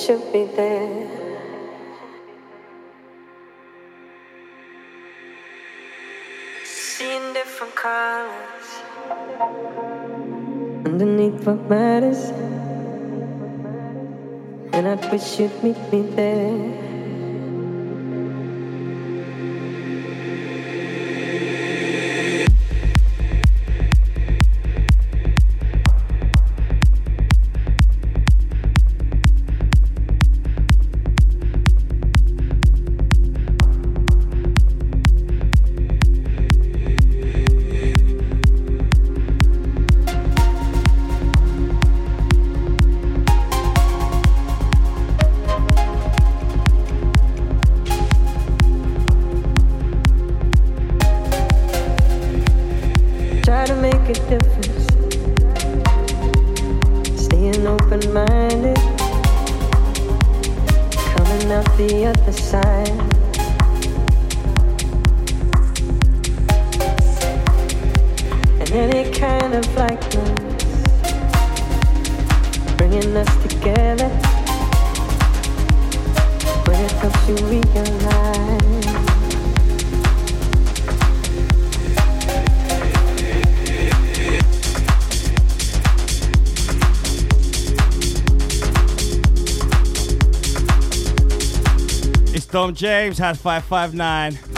Should be there. Seeing different colors underneath what matters, and I wish you'd meet me there. James has 559.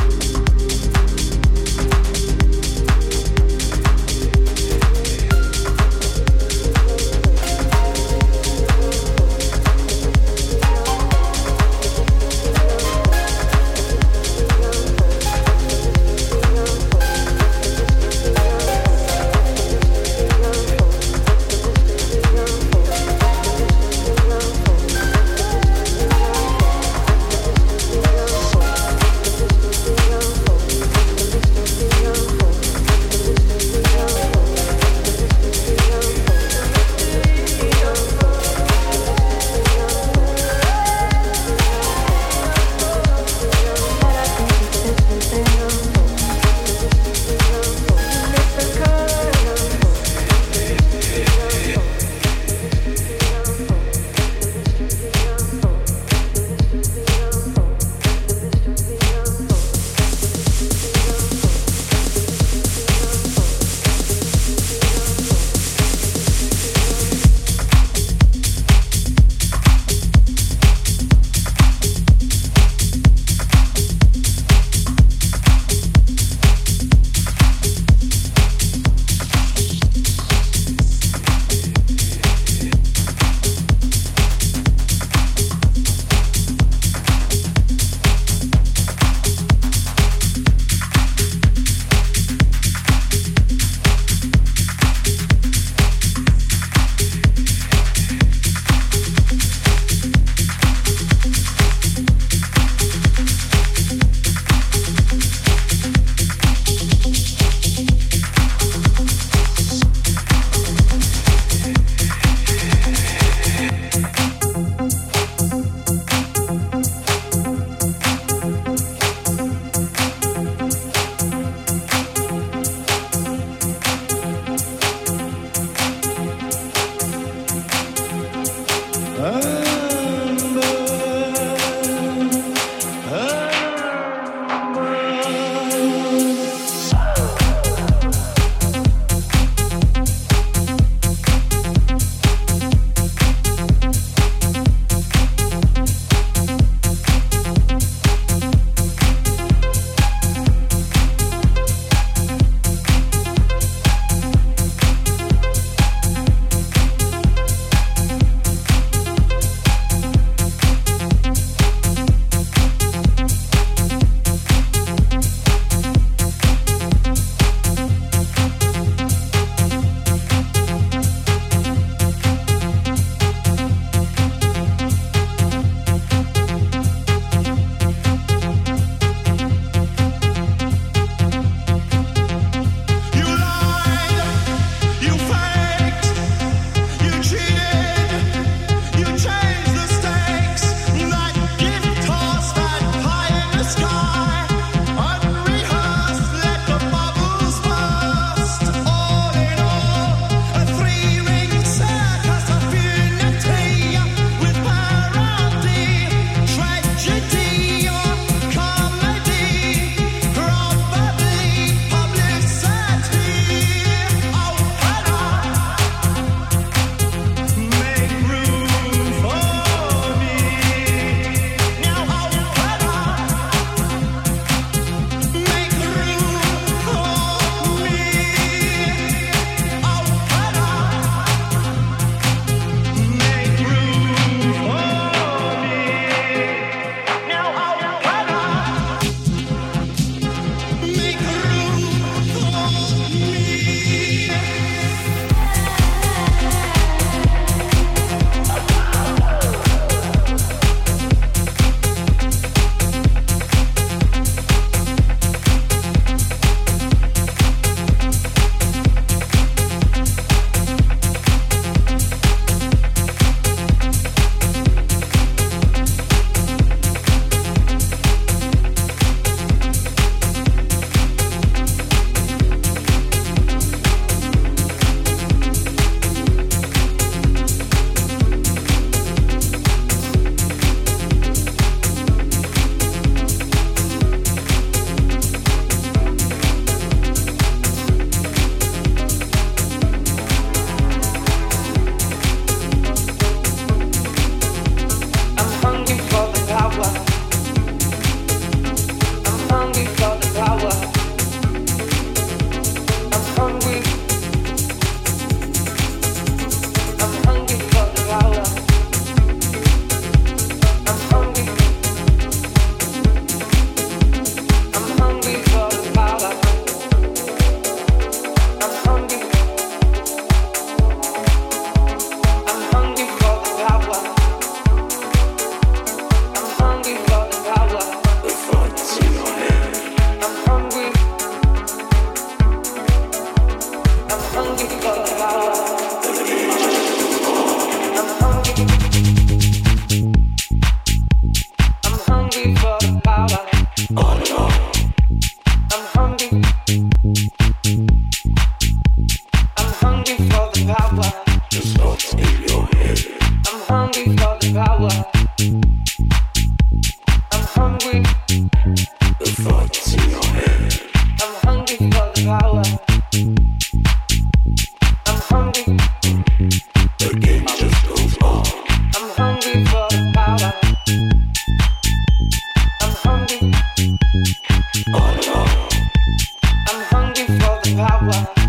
I'm hungry for the power.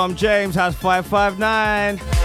Dom James has 559.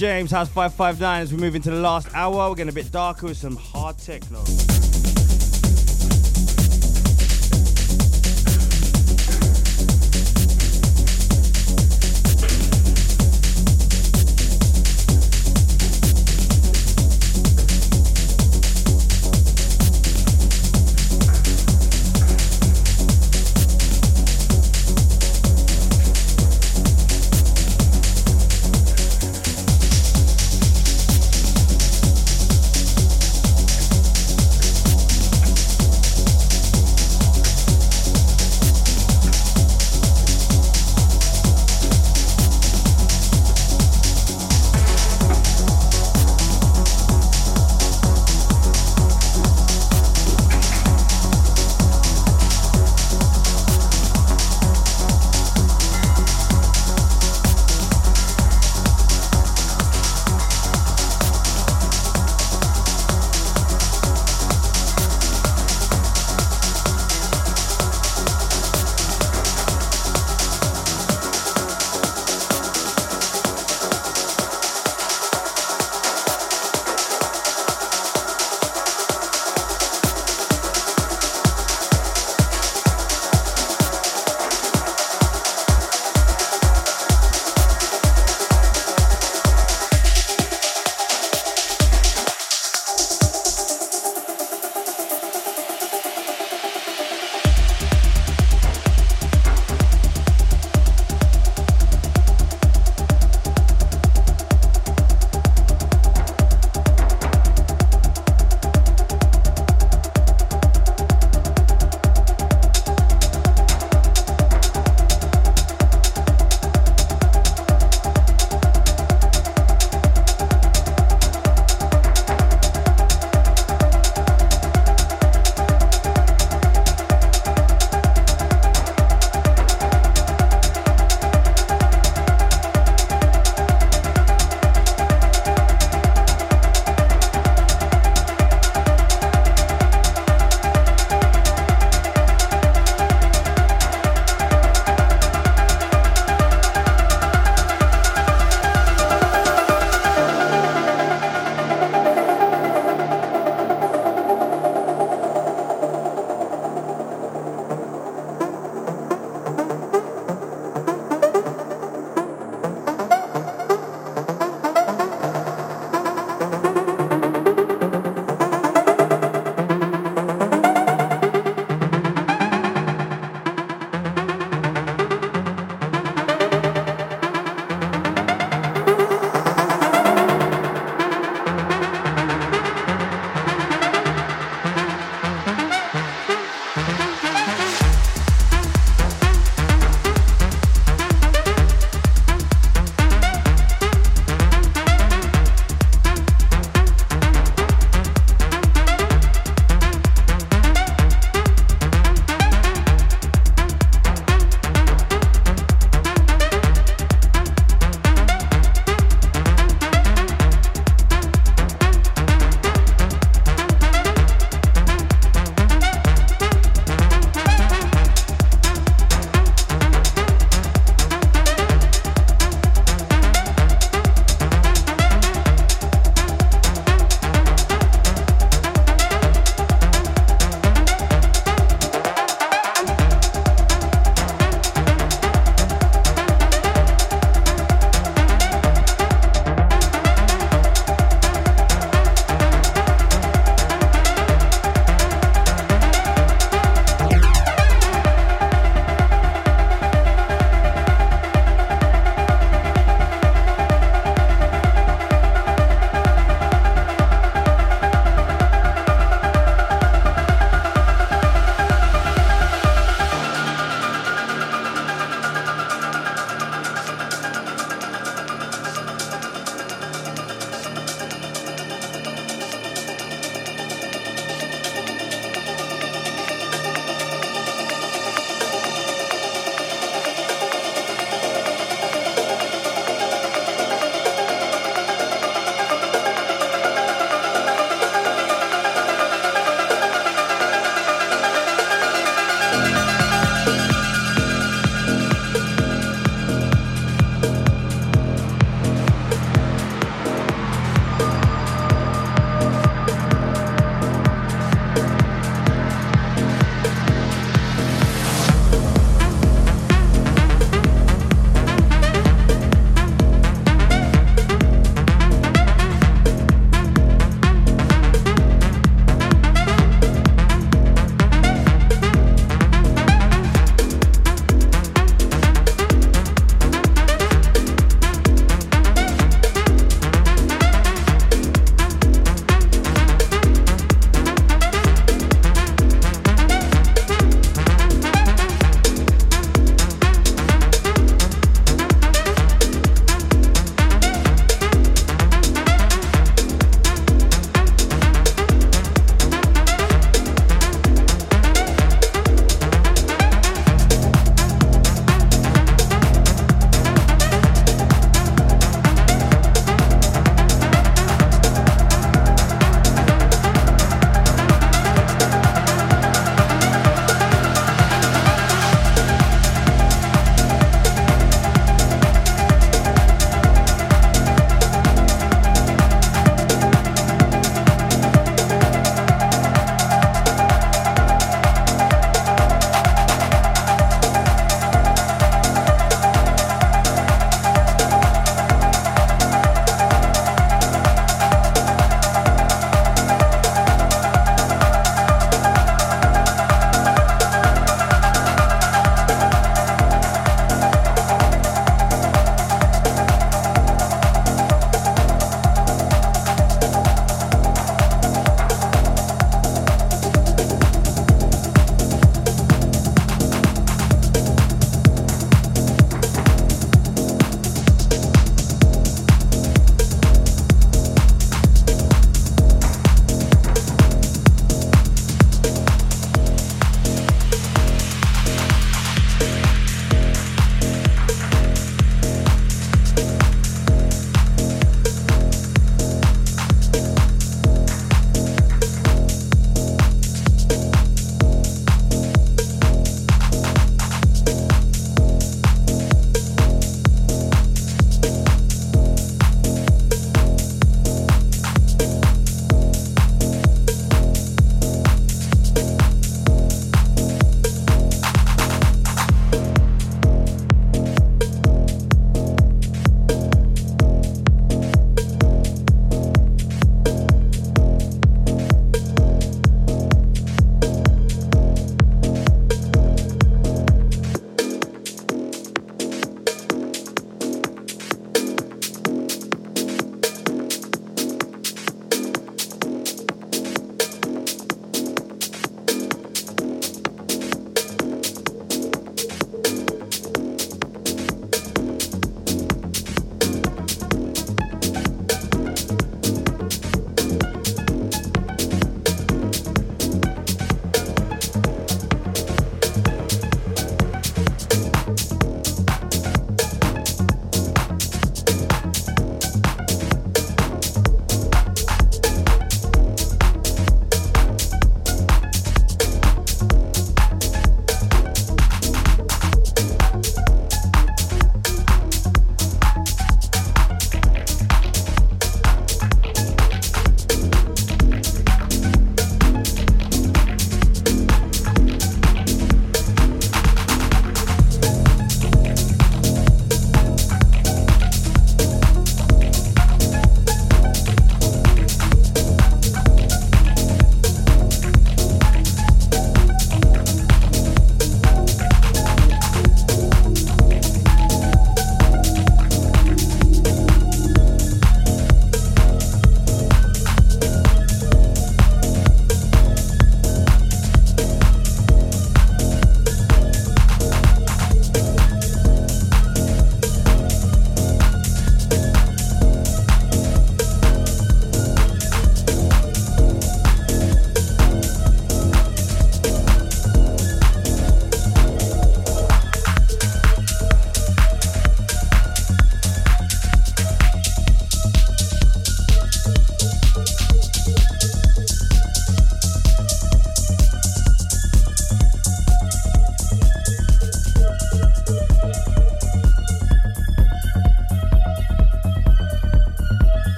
James, House 559. As we move into the last hour, we're getting a bit darker with some hard techno.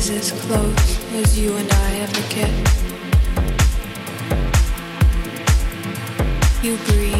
is as close as you and I ever get. You breathe.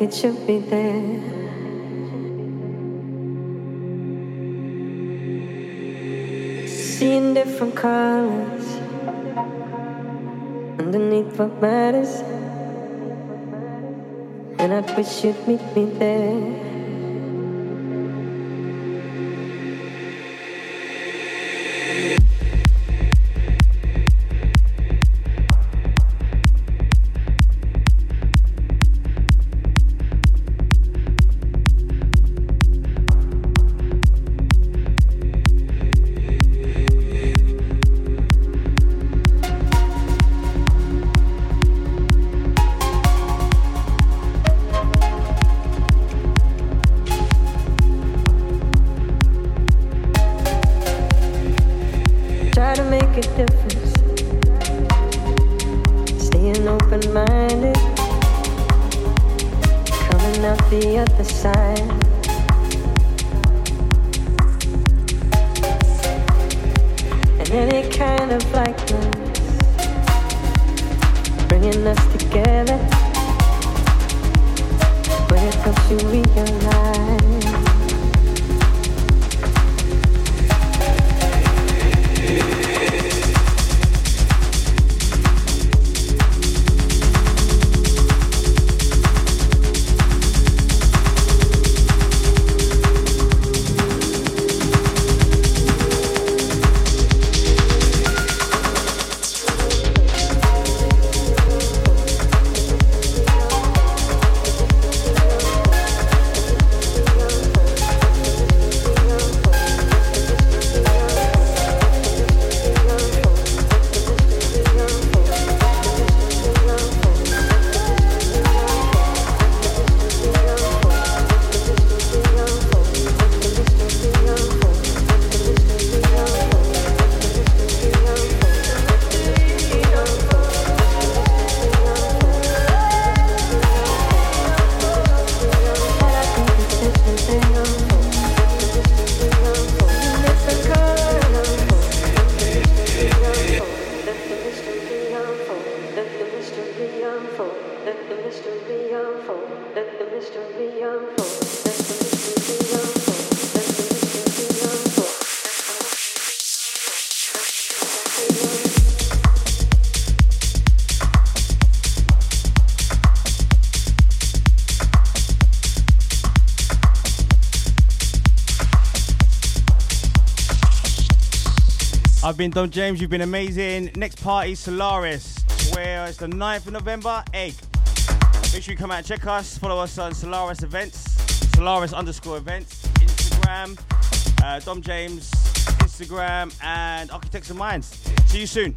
Think it should be there. Seeing different colors underneath what matters, and I wish you'd meet me there. Been Dom James, you've been amazing. Next party, Solaris, where it's the 9th of November, Egg. Make sure you come out and check us. Follow us on Solaris Events, Solaris underscore events, Instagram, uh, Dom James, Instagram, and Architects of Minds. See you soon.